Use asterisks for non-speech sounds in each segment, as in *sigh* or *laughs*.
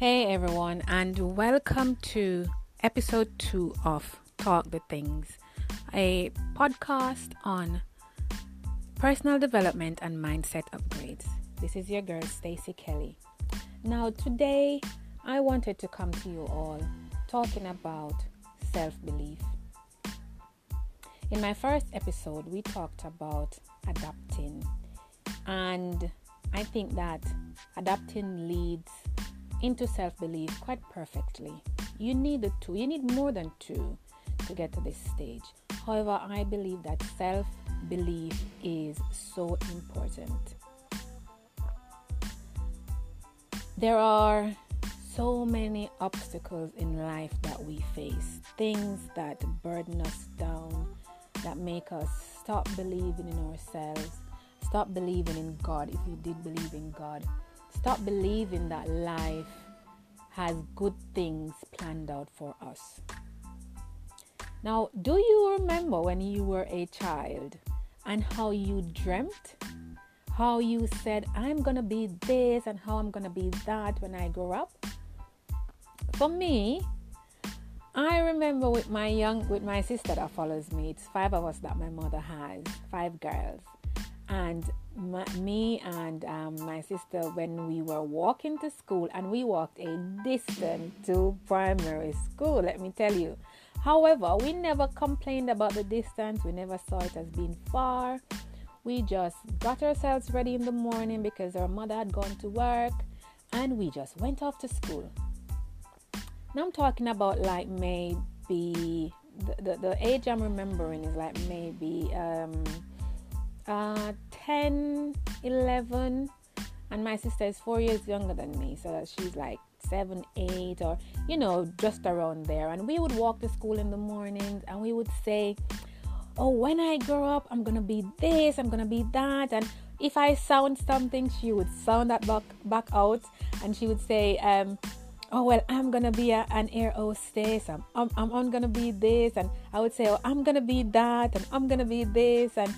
Hey everyone, and welcome to episode two of Talk the Things, a podcast on personal development and mindset upgrades. This is your girl Stacy Kelly. Now, today I wanted to come to you all talking about self belief. In my first episode, we talked about adapting, and I think that adapting leads into self belief quite perfectly. You need the two, you need more than two to get to this stage. However, I believe that self belief is so important. There are so many obstacles in life that we face, things that burden us down, that make us stop believing in ourselves, stop believing in God if we did believe in God Stop believing that life has good things planned out for us. Now, do you remember when you were a child and how you dreamt? How you said, I'm gonna be this and how I'm gonna be that when I grow up? For me, I remember with my young with my sister that follows me, it's five of us that my mother has, five girls and my, me and um, my sister when we were walking to school and we walked a distance to primary school let me tell you. However we never complained about the distance. We never saw it as being far. We just got ourselves ready in the morning because our mother had gone to work and we just went off to school. Now i'm talking about like maybe the, the, the age i'm remembering is like maybe um uh, 10, 11, and my sister is four years younger than me, so she's like seven, eight, or you know, just around there. And we would walk to school in the mornings and we would say, Oh, when I grow up, I'm gonna be this, I'm gonna be that. And if I sound something, she would sound that back, back out and she would say, um, oh well i'm gonna be a, an air hostess I'm, I'm, I'm gonna be this and i would say oh i'm gonna be that and i'm gonna be this and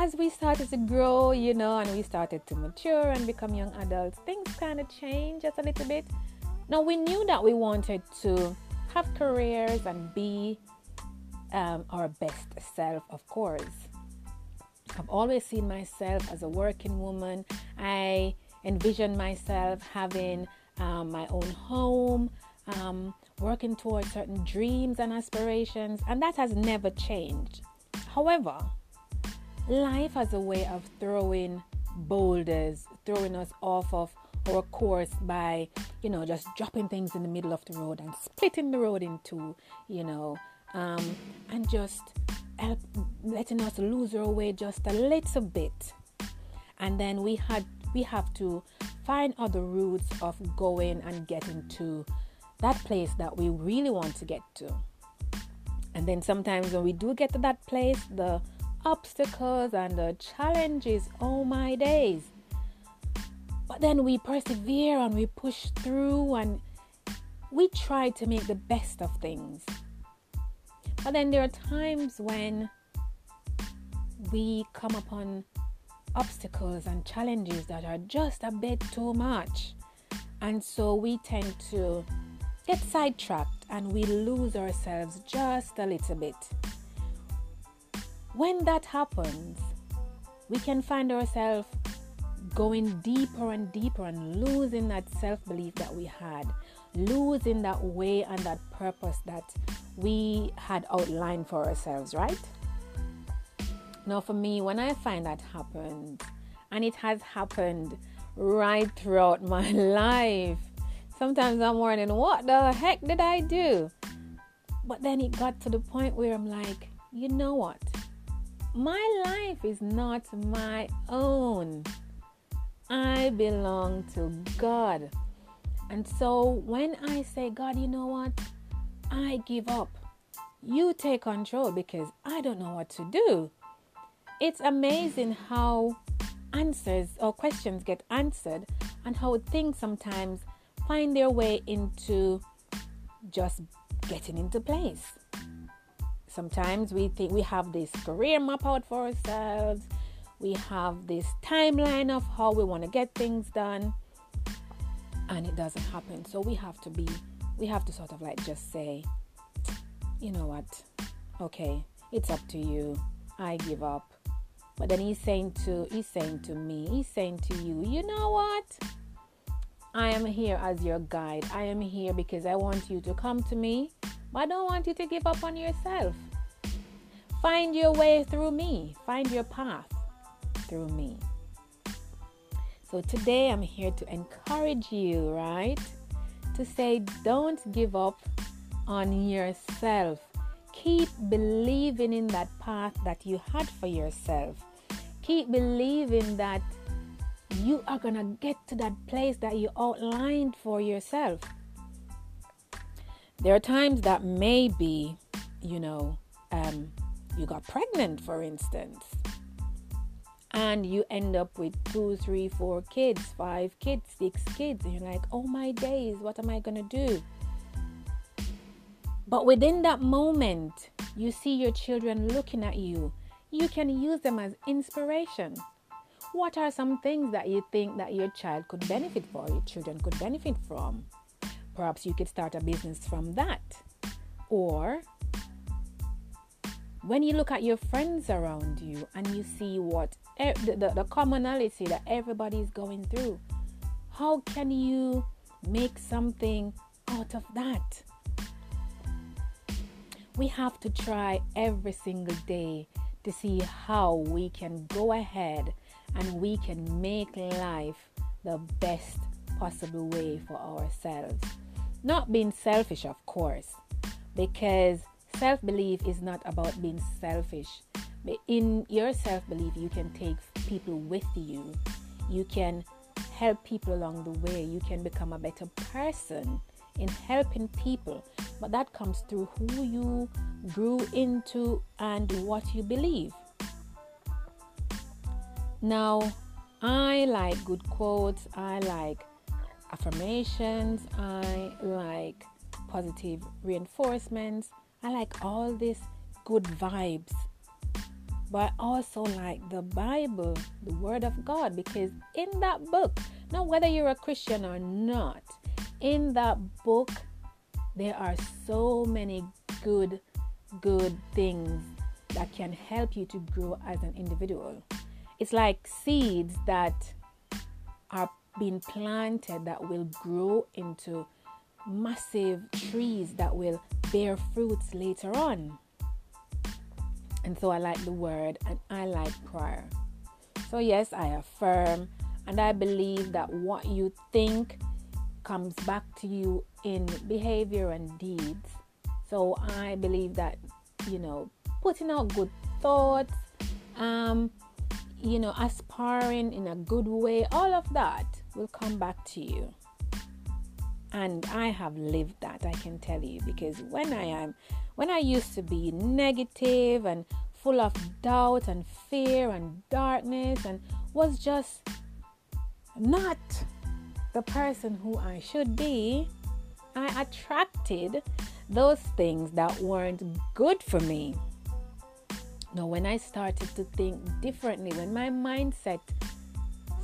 as we started to grow, you know, and we started to mature and become young adults, things kind of changed just a little bit. Now, we knew that we wanted to have careers and be um, our best self, of course. I've always seen myself as a working woman. I envision myself having um, my own home, um, working towards certain dreams and aspirations, and that has never changed. However, life has a way of throwing boulders, throwing us off of our course by, you know, just dropping things in the middle of the road and splitting the road in two, you know, um, and just help letting us lose our way just a little bit. And then we had we have to find other routes of going and getting to that place that we really want to get to. And then sometimes when we do get to that place, the obstacles and the challenges, all my days. But then we persevere and we push through and we try to make the best of things. But then there are times when we come upon obstacles and challenges that are just a bit too much. And so we tend to get sidetracked and we lose ourselves just a little bit when that happens, we can find ourselves going deeper and deeper and losing that self belief that we had, losing that way and that purpose that we had outlined for ourselves, right? Now, for me, when I find that happened, and it has happened right throughout my *laughs* life, sometimes I'm wondering, what the heck did I do? But then it got to the point where I'm like, you know what? My life is not my own. I belong to God. And so when I say, God, you know what? I give up. You take control because I don't know what to do. It's amazing how answers or questions get answered and how things sometimes find their way into just getting into place. Sometimes we think we have this career map out for ourselves, we have this timeline of how we want to get things done. and it doesn't happen. So we have to be, we have to sort of like just say, you know what, okay, it's up to you. I give up. But then he's saying to he's saying to me, he's saying to you, you know what? I am here as your guide. I am here because I want you to come to me, but I don't want you to give up on yourself. Find your way through me. Find your path through me. So today I'm here to encourage you, right? To say, don't give up on yourself. Keep believing in that path that you had for yourself. Keep believing that you are going to get to that place that you outlined for yourself. There are times that maybe, you know, um, you got pregnant, for instance and you end up with two, three, four kids, five kids, six kids, and you're like, oh my days, what am I gonna do? But within that moment, you see your children looking at you. You can use them as inspiration. What are some things that you think that your child could benefit for, your children could benefit from? Perhaps you could start a business from that. Or when you look at your friends around you and you see what the, the, the commonality that everybody is going through, how can you make something out of that? We have to try every single day to see how we can go ahead and we can make life the best possible way for ourselves. Not being selfish, of course, because self belief is not about being selfish. In your self belief, you can take people with you. You can help people along the way. You can become a better person in helping people. But that comes through who you grew into and what you believe. Now, I like good quotes, I like affirmations, I like positive reinforcements, I like all these good vibes. But I also like the Bible, the Word of God, because in that book, now whether you're a Christian or not, in that book, there are so many good, good things that can help you to grow as an individual. It's like seeds that are being planted that will grow into massive trees that will bear fruits later on. And so I like the word and I like prayer. So, yes, I affirm and I believe that what you think comes back to you in behavior and deeds. So, I believe that, you know, putting out good thoughts, um, you know, aspiring in a good way, all of that will come back to you. And I have lived that, I can tell you, because when I am, when I used to be negative and full of doubt and fear and darkness and was just not the person who I should be, I attracted those things that weren't good for me. Now, when I started to think differently, when my mindset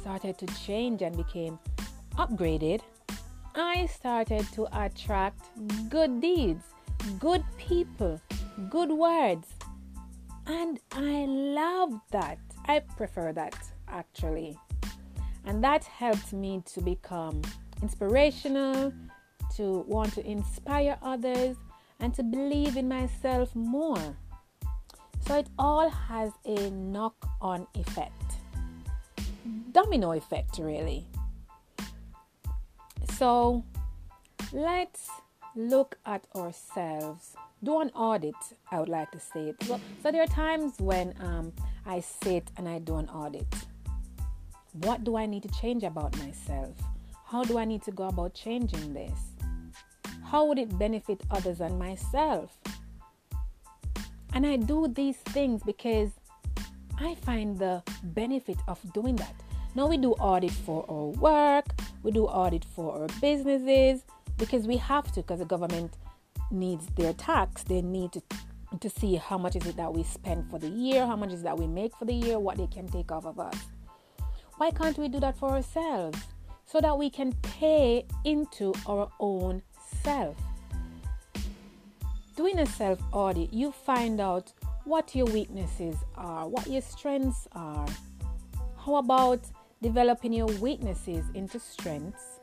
started to change and became upgraded, I started to attract good deeds, good people, good words. And I love that. I prefer that actually. And that helped me to become inspirational, to want to inspire others, and to believe in myself more. So it all has a knock on effect, domino effect, really. So let's look at ourselves. Do an audit, I would like to say it. So, so there are times when um, I sit and I do an audit. What do I need to change about myself? How do I need to go about changing this? How would it benefit others and myself? And I do these things because I find the benefit of doing that. Now we do audit for our work, we do audit for our businesses because we have to because the government needs their tax. They need to to see how much is it that we spend for the year, how much is that we make for the year, what they can take off of us. Why can't we do that for ourselves? so that we can pay into our own self. Doing a self audit, you find out what your weaknesses are, what your strengths are. How about developing your weaknesses into strengths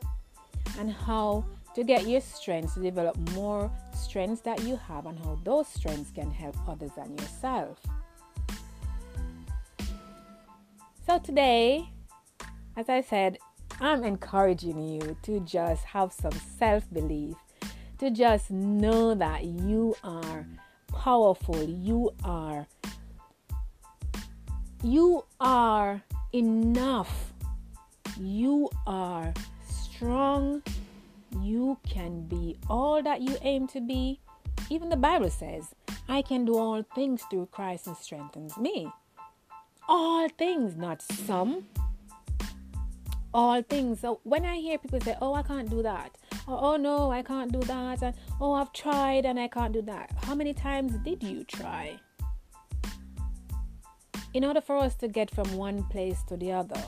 and how to get your strengths to develop more strengths that you have and how those strengths can help others and yourself. So, today, as I said, I'm encouraging you to just have some self belief, to just know that you are powerful, you are you are enough. You are strong. You can be all that you aim to be. Even the Bible says, I can do all things through Christ who strengthens me. All things, not some. All things. So when I hear people say, Oh, I can't do that, or Oh, no, I can't do that, and Oh, I've tried and I can't do that. How many times did you try? In order for us to get from one place to the other,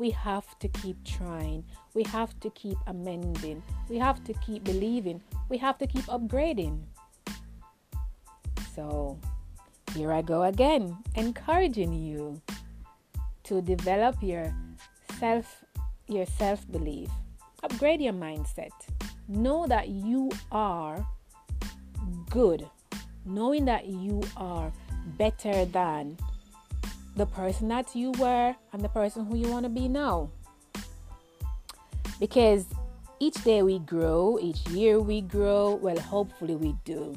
we have to keep trying. We have to keep amending. We have to keep believing. We have to keep upgrading. So, here I go again, encouraging you to develop your self your self-belief. Upgrade your mindset. Know that you are good. Knowing that you are better than the person that you were and the person who you want to be now. Because each day we grow, each year we grow. Well, hopefully we do.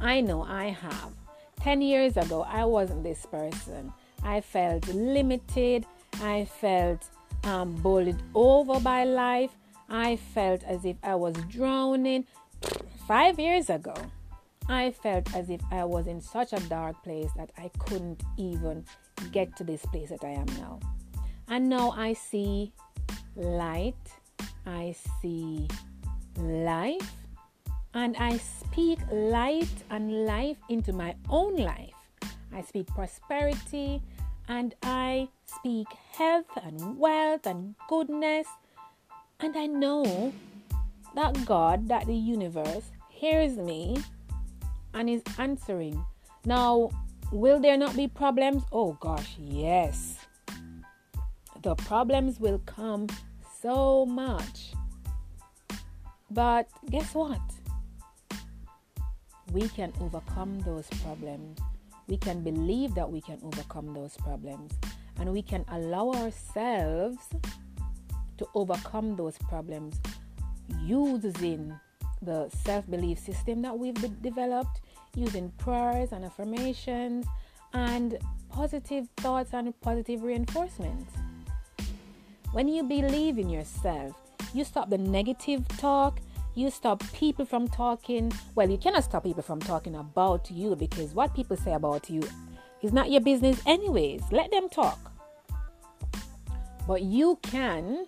I know I have. 10 years ago, I wasn't this person. I felt limited. I felt um, bullied over by life. I felt as if I was drowning. Five years ago, I felt as if I was in such a dark place that I couldn't even get to this place that I am now. And now I see light, I see life, and I speak light and life into my own life. I speak prosperity and I speak health and wealth and goodness. And I know that God, that the universe hears me and is answering. Now, Will there not be problems? Oh gosh, yes. The problems will come so much. But guess what? We can overcome those problems. We can believe that we can overcome those problems. And we can allow ourselves to overcome those problems using the self belief system that we've developed using prayers and affirmations and positive thoughts and positive reinforcements. When you believe in yourself, you stop the negative talk, you stop people from talking. Well, you cannot stop people from talking about you because what people say about you is not your business, anyways. Let them talk. But you can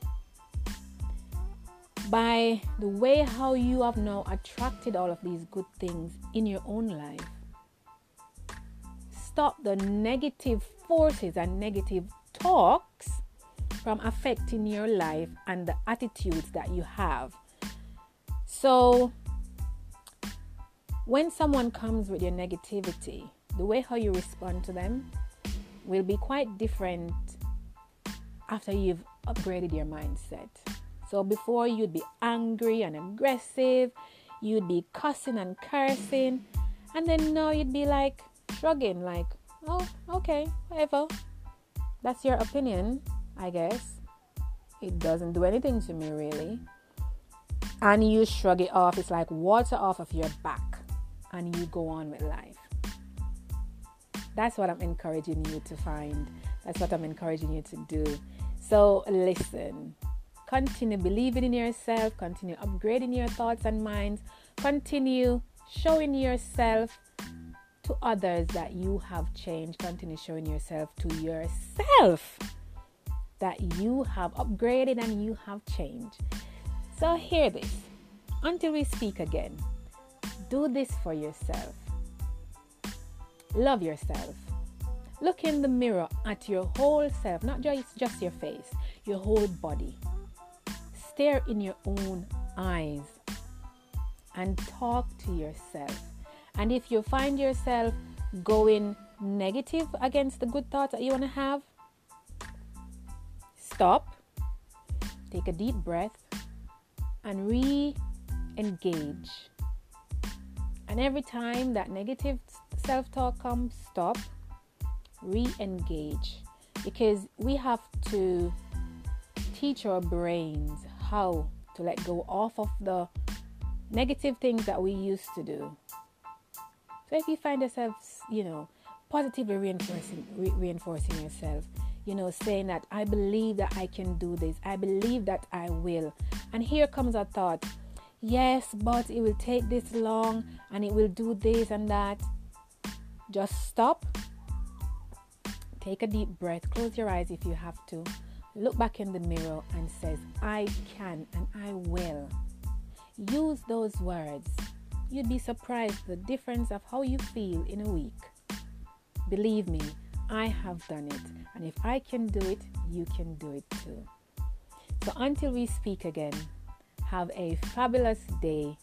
by the way how you have now attracted all of these good things in your own life. Stop the negative forces and negative talks from affecting your life and the attitudes that you have. So, when someone comes with your negativity, the way how you respond to them will be quite different after you've upgraded your mindset. So before you'd be angry and aggressive, you'd be cussing and cursing, and then now you'd be like shrugging, like, oh, okay, whatever. That's your opinion, I guess. It doesn't do anything to me, really. And you shrug it off. It's like water off of your back, and you go on with life. That's what I'm encouraging you to find. That's what I'm encouraging you to do. So, listen, Continue believing in yourself, continue upgrading your thoughts and minds, continue showing yourself to others that you have changed, continue showing yourself to yourself that you have upgraded and you have changed. So, hear this until we speak again. Do this for yourself. Love yourself. Look in the mirror at your whole self, not just, just your face, your whole body stare in your own eyes and talk to yourself. And if you find yourself going negative against the good thoughts that you want to have, stop, take a deep breath, and re engage. And every time that negative self talk comes, stop, re engage. Because we have to teach our brains how to let go off of the negative things that we used to do. So if you find yourself, you know, positively reinforcing re- reinforcing yourself, you know, saying that I believe that I can do this. I believe that I will. And here comes a thought. Yes, but it will take this long and it will do this and that. Just stop. Take a deep breath. Close your eyes if you have to. Look back in the mirror and says, "I can and I will." Use those words. You'd be surprised the difference of how you feel in a week. Believe me, I have done it. And if I can do it, you can do it too. So until we speak again, have a fabulous day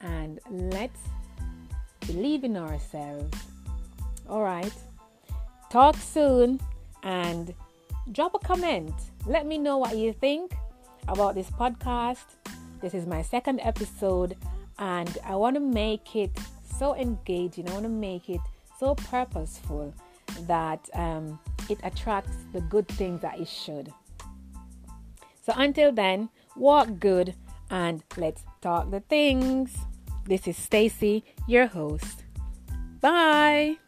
and let's believe in ourselves. All right. Talk soon and drop a comment. Let me know what you think about this podcast this is my second episode, and I want to make it so engaging. I want to make it so purposeful that um, it attracts the good things that it should. So until then, walk good and let's talk the things. This is Stacy, your host. Bye.